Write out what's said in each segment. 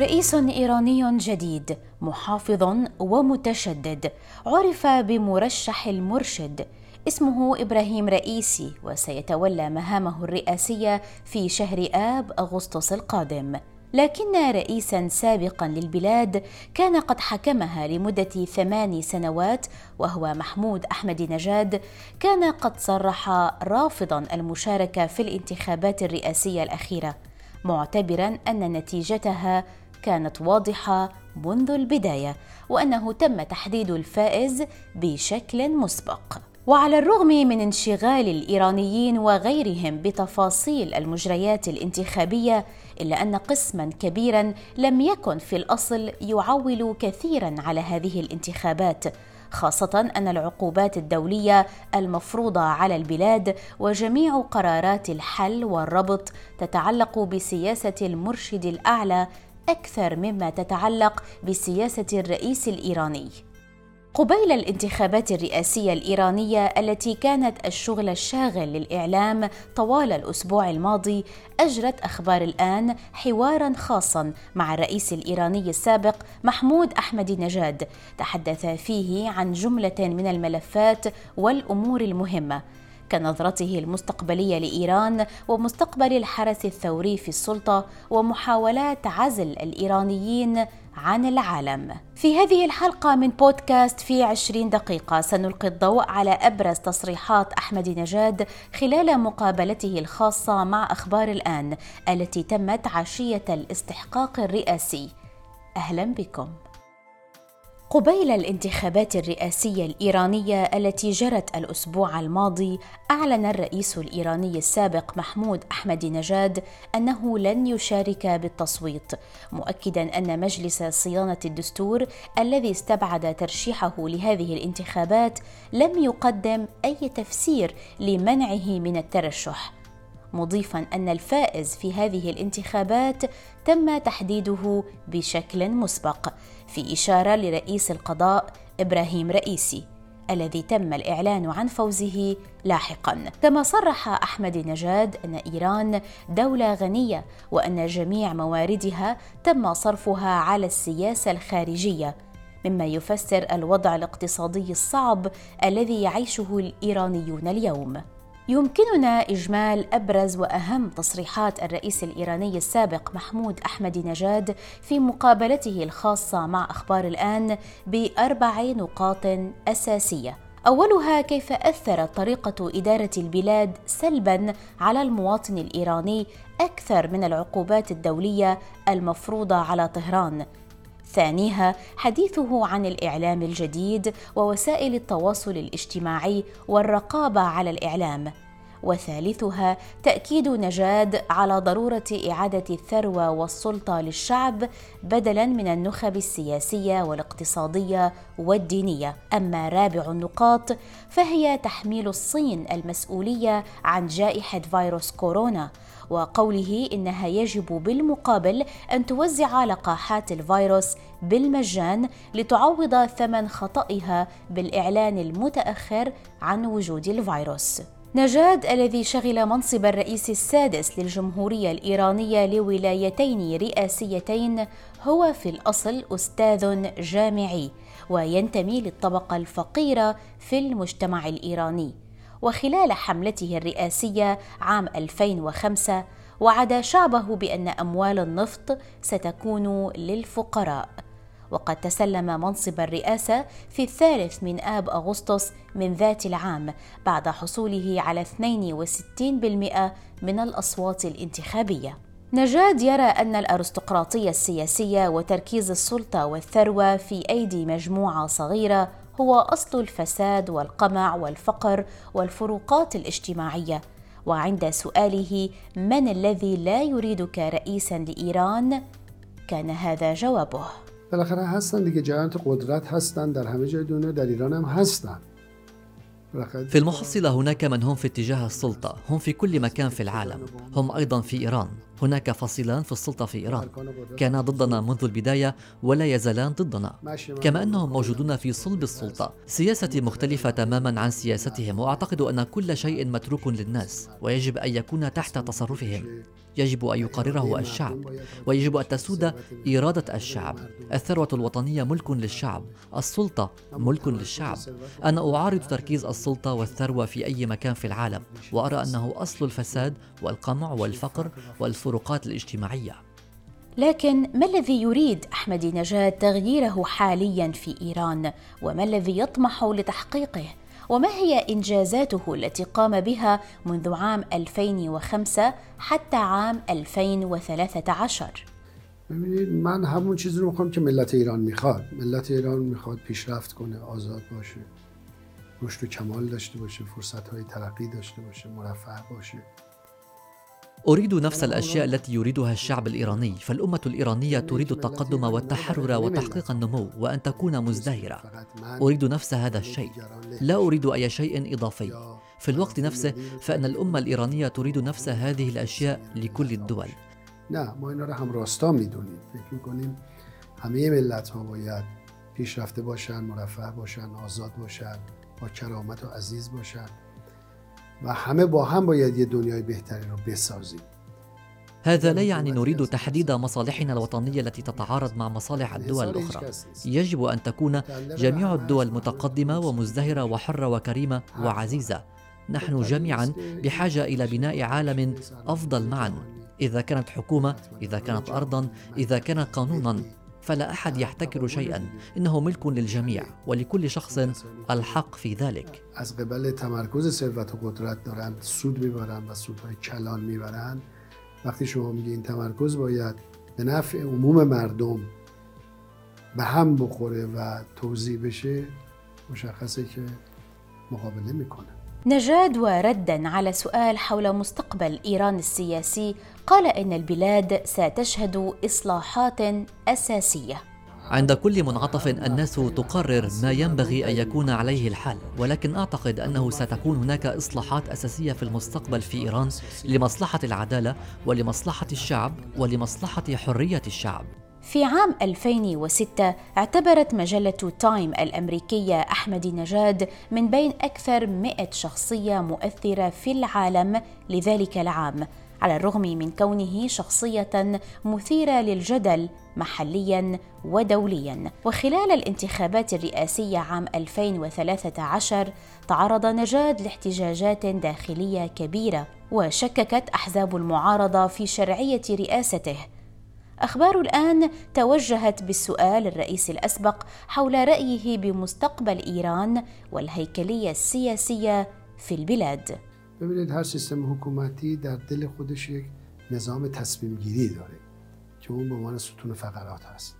رئيس إيراني جديد محافظ ومتشدد عرف بمرشح المرشد. اسمه إبراهيم رئيسي وسيتولى مهامه الرئاسية في شهر آب أغسطس القادم. لكن رئيسا سابقا للبلاد كان قد حكمها لمدة ثمان سنوات وهو محمود أحمد نجاد. كان قد صرح رافضا المشاركة في الانتخابات الرئاسية الأخيرة معتبرا أن نتيجتها كانت واضحة منذ البداية وأنه تم تحديد الفائز بشكل مسبق. وعلى الرغم من انشغال الإيرانيين وغيرهم بتفاصيل المجريات الانتخابية إلا أن قسما كبيرا لم يكن في الأصل يعول كثيرا على هذه الانتخابات خاصة أن العقوبات الدولية المفروضة على البلاد وجميع قرارات الحل والربط تتعلق بسياسة المرشد الأعلى أكثر مما تتعلق بسياسة الرئيس الإيراني. قبيل الانتخابات الرئاسية الإيرانية التي كانت الشغل الشاغل للإعلام طوال الأسبوع الماضي أجرت أخبار الآن حوارا خاصا مع الرئيس الإيراني السابق محمود احمدي نجاد تحدث فيه عن جملة من الملفات والأمور المهمة كنظرته المستقبلية لإيران ومستقبل الحرس الثوري في السلطة ومحاولات عزل الإيرانيين عن العالم. في هذه الحلقة من بودكاست في عشرين دقيقة سنلقي الضوء على أبرز تصريحات أحمد نجاد خلال مقابلته الخاصة مع أخبار الآن التي تمت عشية الاستحقاق الرئاسي. أهلا بكم. قبيل الانتخابات الرئاسية الإيرانية التي جرت الأسبوع الماضي أعلن الرئيس الإيراني السابق محمود أحمد نجاد أنه لن يشارك بالتصويت مؤكدا أن مجلس صيانة الدستور الذي استبعد ترشيحه لهذه الانتخابات لم يقدم أي تفسير لمنعه من الترشح. مضيفا أن الفائز في هذه الانتخابات تم تحديده بشكل مسبق في إشارة لرئيس القضاء إبراهيم رئيسي الذي تم الإعلان عن فوزه لاحقا. كما صرح أحمد نجاد أن إيران دولة غنية وأن جميع مواردها تم صرفها على السياسة الخارجية مما يفسر الوضع الاقتصادي الصعب الذي يعيشه الإيرانيون اليوم. يمكننا إجمال أبرز وأهم تصريحات الرئيس الإيراني السابق محمود أحمد نجاد في مقابلته الخاصة مع أخبار الآن بأربع نقاط أساسية. أولها كيف أثرت طريقة إدارة البلاد سلبا على المواطن الإيراني أكثر من العقوبات الدولية المفروضة على طهران ثانيها حديثه عن الإعلام الجديد ووسائل التواصل الاجتماعي والرقابة على الإعلام. وثالثها تأكيد نجاد على ضرورة إعادة الثروة والسلطة للشعب بدلا من النخب السياسية والاقتصادية والدينية. أما رابع النقاط فهي تحميل الصين المسؤولية عن جائحة فيروس كورونا. وقوله إنها يجب بالمقابل أن توزع لقاحات الفيروس بالمجان لتعوض ثمن خطئها بالإعلان المتأخر عن وجود الفيروس. نجاد الذي شغل منصب الرئيس السادس للجمهورية الإيرانية لولايتين رئاسيتين هو في الأصل أستاذ جامعي وينتمي للطبقة الفقيرة في المجتمع الإيراني. وخلال حملته الرئاسية عام 2005 وعد شعبه بأن أموال النفط ستكون للفقراء وقد تسلم منصب الرئاسة في الثالث من آب أغسطس من ذات العام بعد حصوله على 62% من الأصوات الانتخابية. نجاد يرى أن الأرستقراطية السياسية وتركيز السلطة والثروة في أيدي مجموعة صغيرة هو أصل الفساد والقمع والفقر والفروقات الاجتماعية. وعند سؤاله من الذي لا يريدك رئيسا لإيران؟ كان هذا جوابه. بالاخره هستن دیگه جریانات قدرت هستن در همه جای دنیا در ایران هم هستن. في المحصلة هناك من هم في اتجاه السلطة هم في كل مكان في العالم. هم أيضا في إيران. هناك فصيلان في السلطة في إيران. كانا ضدنا منذ البداية ولا يزالان ضدنا. كما أنهم موجودون في صلب السلطة. سياستي مختلفة تماما عن سياستهم وأعتقد أن كل شيء متروك للناس ويجب أن يكون تحت تصرفهم. يجب أن يقرره الشعب ويجب أن تسود إرادة الشعب. الثروة الوطنية ملك للشعب السلطة ملك للشعب. أنا أعارض تركيز السلطة والثروة في أي مكان في العالم وأرى أنه أصل الفساد والقمع والفقر والفروقات الاجتماعية. لكن ما الذي يريد احمدي نجاد تغييره حاليا في إيران؟ وما الذي يطمح لتحقيقه؟ وما هي إنجازاته التي قام بها منذ عام 2005 حتى عام 2013 ببینید من همون چیزی رو میخوام که ملت ایران میخواد. ملت ایران میخواد پیشرفت کنه آزاد باشه رشد و کمال داشته باشه فرصت های ترقی داشته باشه مرفه باشه. أريد نفس الأشياء التي يريدها الشعب الإيراني فالأمة الإيرانية تريد التقدم والتحرر وتحقيق النمو وأن تكون مزدهرة. أريد نفس هذا الشيء. لا أريد أي شيء إضافي. في الوقت نفسه فإن الأمة الإيرانية تريد نفس هذه الأشياء لكل الدول. نه ما اینا رو هم راستا میدونیم. فکر میکنیم همه ملت ها باید پیشرفته باشن مرفه باشن آزاد باشن با کرامت و عزیز باشن. و همه با هم باید یه دنیای بهتری رو بسازیم. هذا لا يعني نريد تحديد مصالحنا الوطنية التي تتعارض مع مصالح الدول الأخرى. يجب أن تكون جميع الدول متقدمة ومزدهرة وحرة وكريمة وعزيزة. نحن جميعا بحاجة إلى بناء عالم أفضل معا. إذا كانت حكومة إذا كانت أرضا إذا كان قانونا. فلا احد يحتكر شيئا. انه ملك للجميع ولكل شخص الحق في ذلك. از قبل تمرکز ثروت و قدرت سود می‌برن و سودهای کلان می‌برن وقتی شما میگی این تمرکز باید به نفع عموم مردم به هم بخوره و توضیح بشه مشخصه که مقابله می‌کنه. نجاد وردا على سؤال حول مستقبل إيران السياسي. قال إن البلاد ستشهد إصلاحات أساسية. عند كل منعطف الناس تقرر ما ينبغي أن يكون عليه الحال ولكن أعتقد أنه ستكون هناك إصلاحات أساسية في المستقبل في إيران لمصلحة العدالة ولمصلحة الشعب ولمصلحة حرية الشعب. في عام 2006 اعتبرت مجلة تايم الأمريكية أحمد نجاد من بين أكثر 100 شخصية مؤثرة في العالم لذلك العام على الرغم من كونه شخصية مثيرة للجدل محليا ودوليا. وخلال الانتخابات الرئاسية عام 2013 تعرض نجاد لاحتجاجات داخلية كبيرة وشككت أحزاب المعارضة في شرعية رئاسته أخبار الآن توجهت بالسؤال الرئيس الأسبق حول رأيه بمستقبل إيران والهيكلية السياسية في البلاد. ببینید هر سیستم حکومتی در دل خودش یک نظام تصمیم گیری داره که اون به عنوان ستون فقرات هست.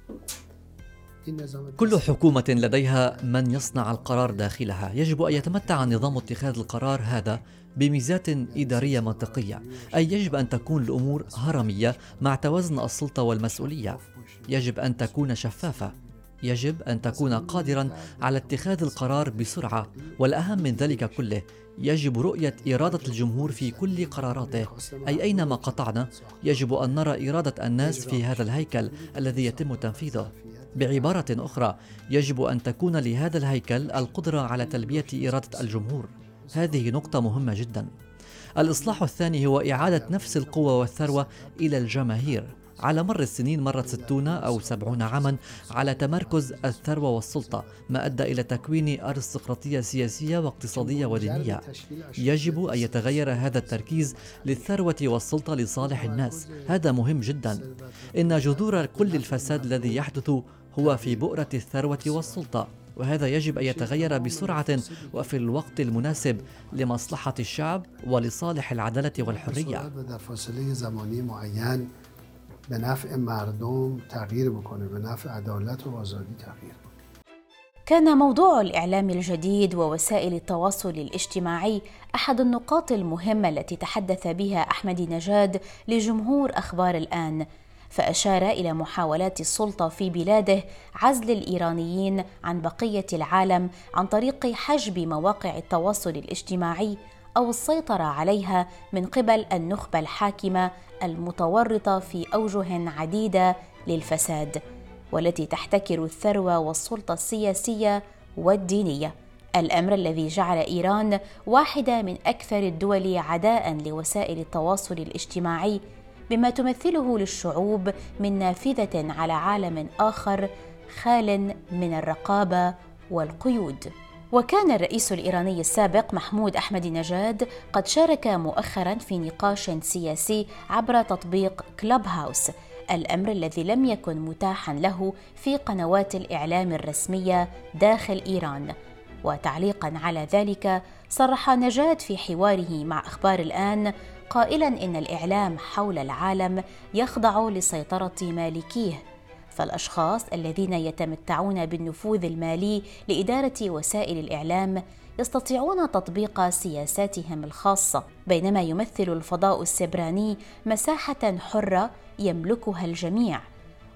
كل حكومة لديها من يصنع القرار داخلها، يجب أن يتمتع نظام اتخاذ القرار هذا بميزات إدارية منطقية، أي يجب أن تكون الأمور هرمية مع توازن السلطة والمسؤولية، يجب أن تكون شفافة، يجب أن تكون قادرا على اتخاذ القرار بسرعة، والأهم من ذلك كله يجب رؤية إرادة الجمهور في كل قراراته، أي أينما قطعنا يجب أن نرى إرادة الناس في هذا الهيكل الذي يتم تنفيذه. بعبارة أخرى يجب أن تكون لهذا الهيكل القدرة على تلبية إرادة الجمهور. هذه نقطة مهمة جدا. الإصلاح الثاني هو إعادة نفس القوة والثروة إلى الجماهير. على مر السنين مرت ستون أو سبعون عاما على تمركز الثروة والسلطة ما أدى إلى تكوين أرستقراطية سياسية واقتصادية ودينية. يجب أن يتغير هذا التركيز للثروة والسلطة لصالح الناس. هذا مهم جدا. إن جذور كل الفساد الذي يحدث هو في بؤرة الثروة والسلطة وهذا يجب أن يتغير بسرعة وفي الوقت المناسب لمصلحة الشعب ولصالح العدالة والحرية. به نفع مردم تغییر بکنه به نفع عدالت و آزادی تغییر كان موضوع الإعلام الجديد ووسائل التواصل الاجتماعي أحد النقاط المهمة التي تحدث بها أحمد نجاد لجمهور أخبار الآن. فأشار إلى محاولات السلطة في بلاده عزل الإيرانيين عن بقية العالم عن طريق حجب مواقع التواصل الاجتماعي أو السيطرة عليها من قبل النخبة الحاكمة المتورطة في أوجه عديدة للفساد والتي تحتكر الثروة والسلطة السياسية والدينية. الأمر الذي جعل إيران واحدة من أكثر الدول عداء لوسائل التواصل الاجتماعي بما تمثله للشعوب من نافذة على عالم آخر خال من الرقابة والقيود. وكان الرئيس الإيراني السابق محمود أحمد نجاد قد شارك مؤخرا في نقاش سياسي عبر تطبيق كلوب هاوس الأمر الذي لم يكن متاحا له في قنوات الإعلام الرسمية داخل إيران. وتعليقا على ذلك صرح نجاد في حواره مع أخبار الآن قائلا إن الإعلام حول العالم يخضع لسيطرة مالكيه فالأشخاص الذين يتمتعون بالنفوذ المالي لإدارة وسائل الإعلام يستطيعون تطبيق سياساتهم الخاصة بينما يمثل الفضاء السبراني مساحة حرة يملكها الجميع.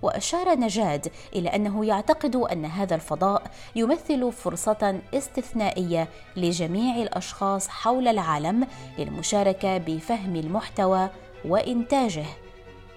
وأشار نجاد إلى أنه يعتقد أن هذا الفضاء يمثل فرصة استثنائية لجميع الأشخاص حول العالم للمشاركة بفهم المحتوى وإنتاجه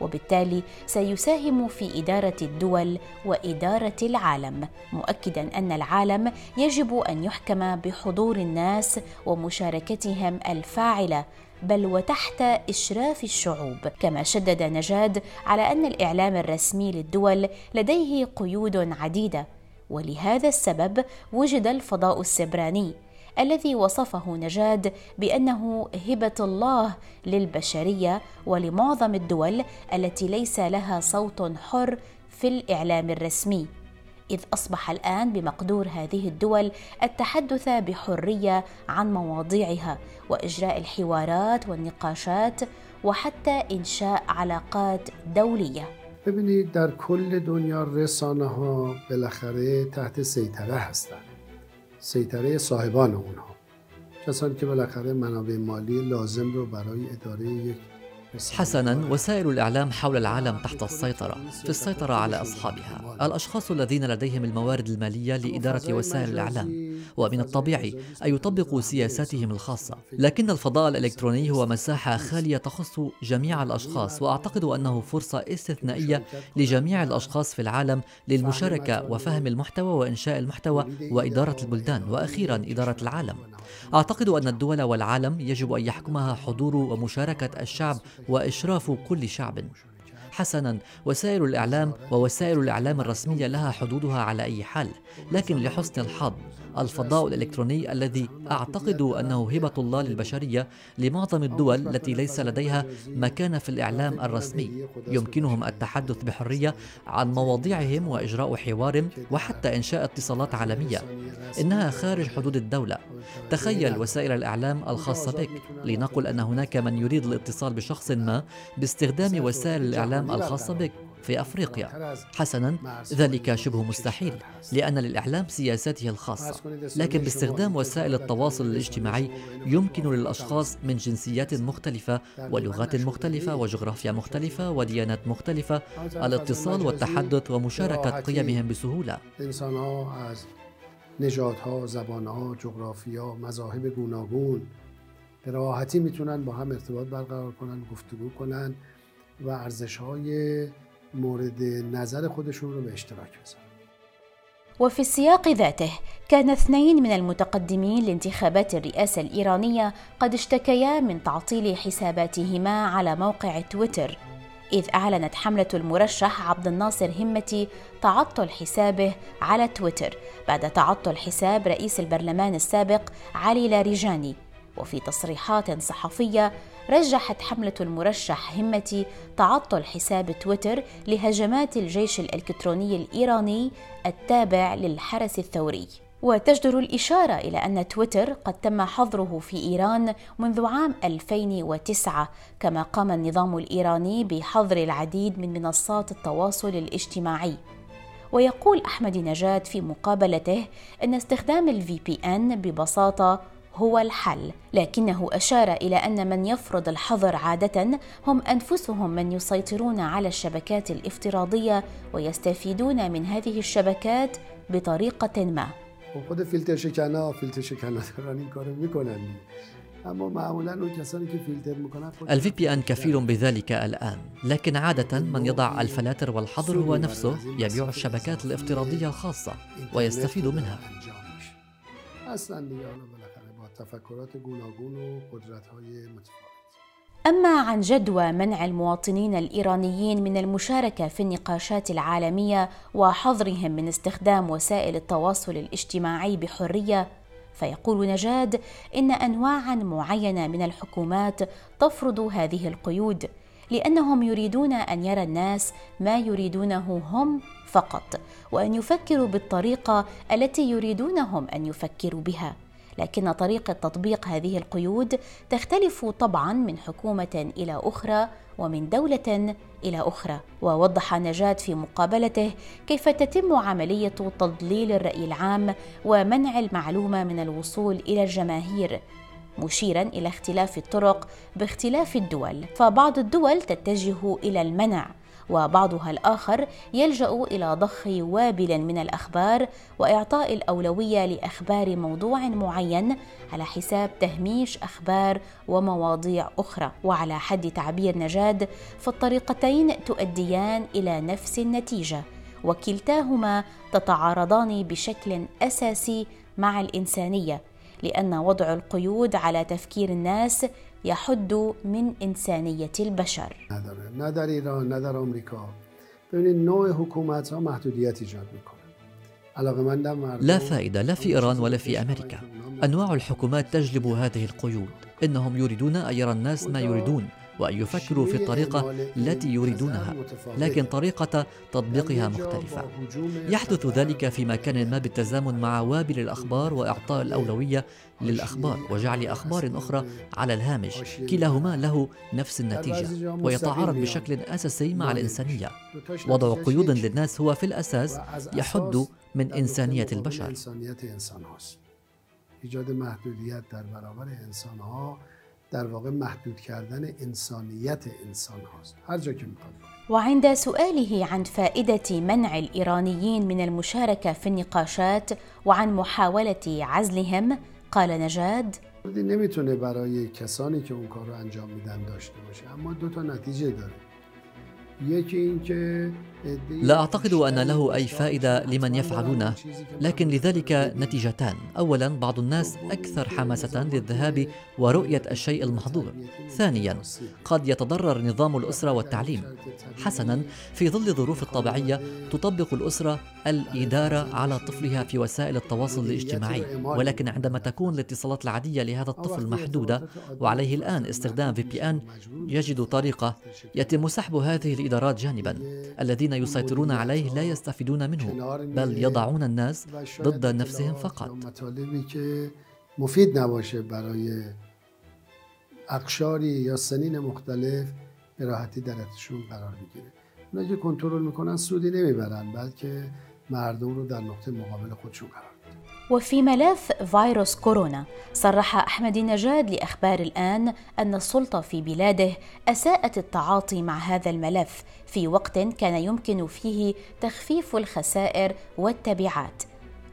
وبالتالي سيساهم في إدارة الدول وإدارة العالم مؤكدا أن العالم يجب أن يحكم بحضور الناس ومشاركتهم الفاعلة بل وتحت إشراف الشعوب. كما شدد نجاد على أن الإعلام الرسمي للدول لديه قيود عديدة ولهذا السبب وجد الفضاء السبراني الذي وصفه نجاد بأنه هبة الله للبشرية ولمعظم الدول التي ليس لها صوت حر في الإعلام الرسمي. إذ أصبح الآن بمقدور هذه الدول التحدث بحرية عن مواضيعها وإجراء الحوارات والنقاشات وحتى إنشاء علاقات دولية. ببینید در کل دنیا رسانه ها بالاخره تحت سیطره هستند. سیطره صاحبان اونها. کسانی که بالاخره منابع مالی لازم رو برای اداره یک حسنا وسائل الإعلام حول العالم تحت السيطرة في السيطرة على أصحابها. الأشخاص الذين لديهم الموارد المالية لإدارة وسائل الإعلام. ومن الطبيعي أن يطبقوا سياساتهم الخاصة. لكن الفضاء الإلكتروني هو مساحة خالية تخص جميع الأشخاص وأعتقد أنه فرصة استثنائية لجميع الأشخاص في العالم للمشاركة وفهم المحتوى وإنشاء المحتوى وإدارة البلدان. وأخيرا إدارة العالم. أعتقد أن الدول والعالم يجب أن يحكمها حضور ومشاركة الشعب وإشراف كل شعب. حسنا وسائل الإعلام ووسائل الإعلام الرسمية لها حدودها على أي حال لكن لحسن الحظ. الفضاء الإلكتروني الذي أعتقد أنه هبة الله للبشرية لمعظم الدول التي ليس لديها مكان في الإعلام الرسمي. يمكنهم التحدث بحرية عن مواضيعهم وإجراء حوار وحتى إنشاء اتصالات عالمية. إنها خارج حدود الدولة. تخيل وسائل الإعلام الخاصة بك. لنقل أن هناك من يريد الاتصال بشخص ما باستخدام وسائل الإعلام الخاصة بك. في أفريقيا. حسنا ذلك شبه مستحيل لأن للإعلام سياساته الخاصة. لكن باستخدام وسائل التواصل الاجتماعي يمكن للأشخاص من جنسيات مختلفة ولغات مختلفة وجغرافيا مختلفة وديانات مختلفة. الاتصال والتحدث ومشاركة قيمهم بسهولة. نژادها، زبانها، جغرافیا، مذاهب گوناگون. به راحتی میتونن با هم ارتباط برقرار کنن، گفتگو کنن و ارزش های مورد نظر خودشون رو به اشتراک بذارن. وفي السياق ذاته كان اثنين من المتقدمين لانتخابات الرئاسة الإيرانية قد اشتكيا من تعطيل حساباتهما على موقع تويتر إذ أعلنت حملة المرشح عبد الناصر همتي تعطل حسابه على تويتر بعد تعطل حساب رئيس البرلمان السابق علي لاريجاني وفي تصريحات صحفية رجحت حملة المرشح همتي تعطل حساب تويتر لهجمات الجيش الإلكتروني الإيراني التابع للحرس الثوري. وتجدر الإشارة إلى أن تويتر قد تم حظره في إيران منذ عام 2009 كما قام النظام الإيراني بحظر العديد من منصات التواصل الاجتماعي. ويقول أحمد نجاد في مقابلته أن استخدام ال VPN ببساطة هو الحل. لكنه أشار إلى أن من يفرض الحظر عادة هم أنفسهم من يسيطرون على الشبكات الافتراضية ويستفيدون من هذه الشبكات بطريقة ما. خود فیلتر شکنها فیلتر شکنها دارن این کارو میکنن اما معمولا اون کسانی که فیلتر میکنن ال VPN كفيل بذلك الآن. لكن عادة من يضع الفلاتر والحظر هو نفسه يبيع الشبكات الافتراضية الخاصة ويستفيد منها. أصلا دیگه حالا بالاخره با تفکرات گوناگون و قدرت های متفاوت. أما عن جدوى منع المواطنين الإيرانيين من المشاركة في النقاشات العالمية وحظرهم من استخدام وسائل التواصل الاجتماعي بحرية فيقول نجاد إن انواعا معينة من الحكومات تفرض هذه القيود لأنهم يريدون أن يرى الناس ما يريدونه هم فقط وأن يفكروا بالطريقة التي يريدونهم أن يفكروا بها. لكن طريقة تطبيق هذه القيود تختلف طبعا من حكومة إلى أخرى ومن دولة إلى أخرى. ووضح نجاة في مقابلته كيف تتم عملية تضليل الرأي العام ومنع المعلومة من الوصول إلى الجماهير مشيرا إلى اختلاف الطرق باختلاف الدول. فبعض الدول تتجه إلى المنع وبعضها الآخر يلجأ إلى ضخ وابل من الأخبار وإعطاء الأولوية لأخبار موضوع معين على حساب تهميش أخبار ومواضيع أخرى. وعلى حد تعبير نجاد فالطريقتين تؤديان إلى نفس النتيجة وكلتاهما تتعارضان بشكل أساسي مع الإنسانية لأن وضع القيود على تفكير الناس يحد من إنسانية البشر. نه در ایران نه در آمریکا. ببینید نوع حکومت ها محدودیت ایجاد میکنه. لا فائدة لا في إيران ولا في أمريكا أنواع الحكومات تجلب هذه القيود. إنهم يريدون أن يرى الناس ما يريدون وأن يفكروا في الطريقة التي يريدونها لكن طريقة تطبيقها مختلفة. يحدث ذلك في مكان ما بالتزامن مع وابل الأخبار وإعطاء الأولوية للأخبار وجعل أخبار أخرى على الهامش. كلاهما له نفس النتيجة ويتعارض بشكل أساسي مع الإنسانية. وضع قيود للناس هو في الأساس يحد من إنسانية البشر. ایجاد محدودیت در برابر انسان ها در واقع محدود کردن انسانیت انسان هاست هر جا که میخواد. وعند سؤاله عن فائدة منع الإيرانيين من المشاركة في النقاشات وعن محاولة عزلهم قال نجاد نمی‌تونه برای کسانی که اون کار رو انجام میدن داشته باشه اما دو تا نتیجه داره. لا أعتقد أن له أي فائدة لمن يفعلونه لكن لذلك نتيجتان. اولا بعض الناس أكثر حماسة للذهاب ورؤية الشيء المحظور. ثانيا قد يتضرر نظام الأسرة والتعليم. حسنا في ظل الظروف الطبيعية تطبق الأسرة الإدارة على طفلها في وسائل التواصل الاجتماعي. ولكن عندما تكون الاتصالات العادية لهذا الطفل محدودة وعليه الآن استخدام في بي ان يجد طريقة يتم سحب هذه الادارات جانبا. الذين يسيطرون عليه لا يستفيدون منه بل يضعون الناس ضد نفسهم فقط. مفید نباشه برای اقشاری یا سنین مختلف به راحتی در دسترسشون قرار بگیره اونا که کنترل می‌کنن سودی نمی‌برن بلکه مردم رو در نقطه مقابل خودشون قرار وفي ملف فيروس كورونا صرح أحمد نجاد لأخبار الآن أن السلطة في بلاده أساءت التعاطي مع هذا الملف في وقت كان يمكن فيه تخفيف الخسائر والتبعات.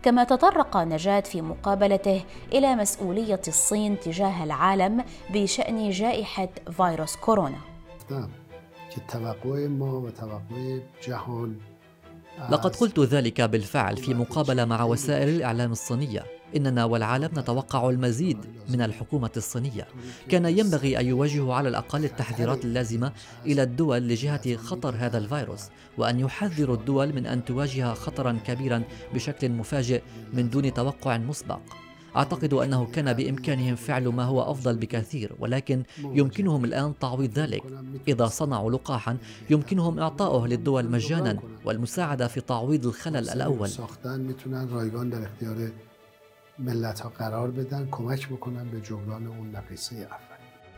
كما تطرق نجاد في مقابلته إلى مسؤولية الصين تجاه العالم بشأن جائحة فيروس كورونا. لقد قلت ذلك بالفعل في مقابلة مع وسائل الإعلام الصينية. إننا والعالم نتوقع المزيد من الحكومة الصينية. كان ينبغي أن يوجهوا على الأقل التحذيرات اللازمة إلى الدول لجهة خطر هذا الفيروس وأن يحذروا الدول من أن تواجه خطرا كبيرا بشكل مفاجئ من دون توقع مسبق. أعتقد أنه كان بإمكانهم فعل ما هو أفضل بكثير ولكن يمكنهم الآن تعويض ذلك. إذا صنعوا لقاحا يمكنهم اعطائه للدول مجانا والمساعدة في تعويض الخلل اول.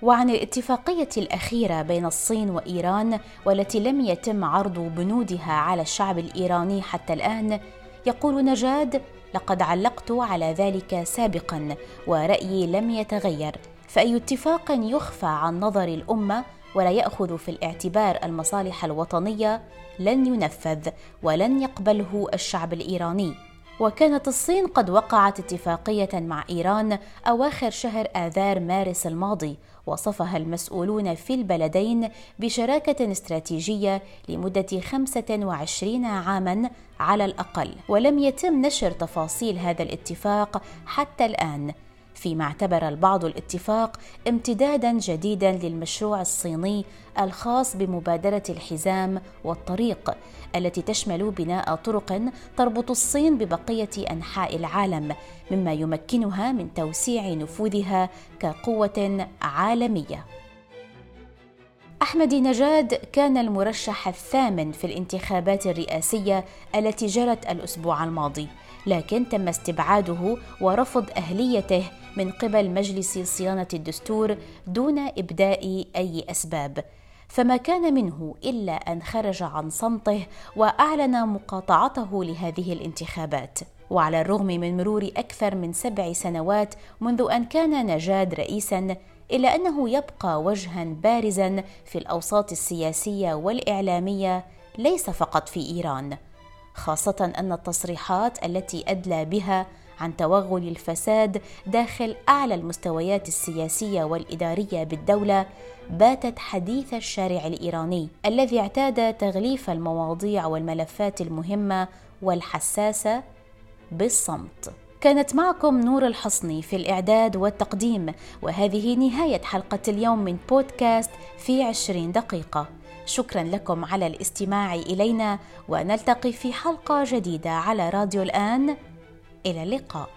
وعن الاتفاقية الأخيرة بين الصين وإيران والتي لم يتم عرض بنودها على الشعب الإيراني حتى الآن يقول نجاد لقد علقت على ذلك سابقا ورأيي لم يتغير. فأي اتفاق يخفى عن نظر الأمة ولا يأخذ في الاعتبار المصالح الوطنية لن ينفذ ولن يقبله الشعب الإيراني. وكانت الصين قد وقعت اتفاقية مع إيران أواخر شهر آذار مارس الماضي وصفها المسؤولون في البلدين بشراكة استراتيجية لمدة 25 عاما على الأقل. ولم يتم نشر تفاصيل هذا الاتفاق حتى الآن. فيما اعتبر البعض الاتفاق امتدادا جديدا للمشروع الصيني الخاص بمبادرة الحزام والطريق التي تشمل بناء طرق تربط الصين ببقية أنحاء العالم مما يمكنها من توسيع نفوذها كقوة عالمية. احمدي نجاد كان المرشح الثامن في الانتخابات الرئاسية التي جرت الأسبوع الماضي لكن تم استبعاده ورفض أهليته من قبل مجلس صيانة الدستور دون إبداء أي أسباب. فما كان منه إلا أن خرج عن صمته وأعلن مقاطعته لهذه الانتخابات. وعلى الرغم من مرور أكثر من سبع سنوات منذ أن كان نجاد رئيسا إلا أنه يبقى وجها بارزا في الأوساط السياسية والإعلامية ليس فقط في إيران. خاصة أن التصريحات التي أدلى بها عن توغل الفساد داخل أعلى المستويات السياسية والإدارية بالدولة باتت حديث الشارع الإيراني الذي اعتاد تغليف المواضيع والملفات المهمة والحساسة بالصمت. كانت معكم نور الحصني في الإعداد والتقديم وهذه نهاية حلقة اليوم من بودكاست في عشرين دقيقة. شكرا لكم على الاستماع إلينا ونلتقي في حلقة جديدة على راديو الآن. إلى اللقاء.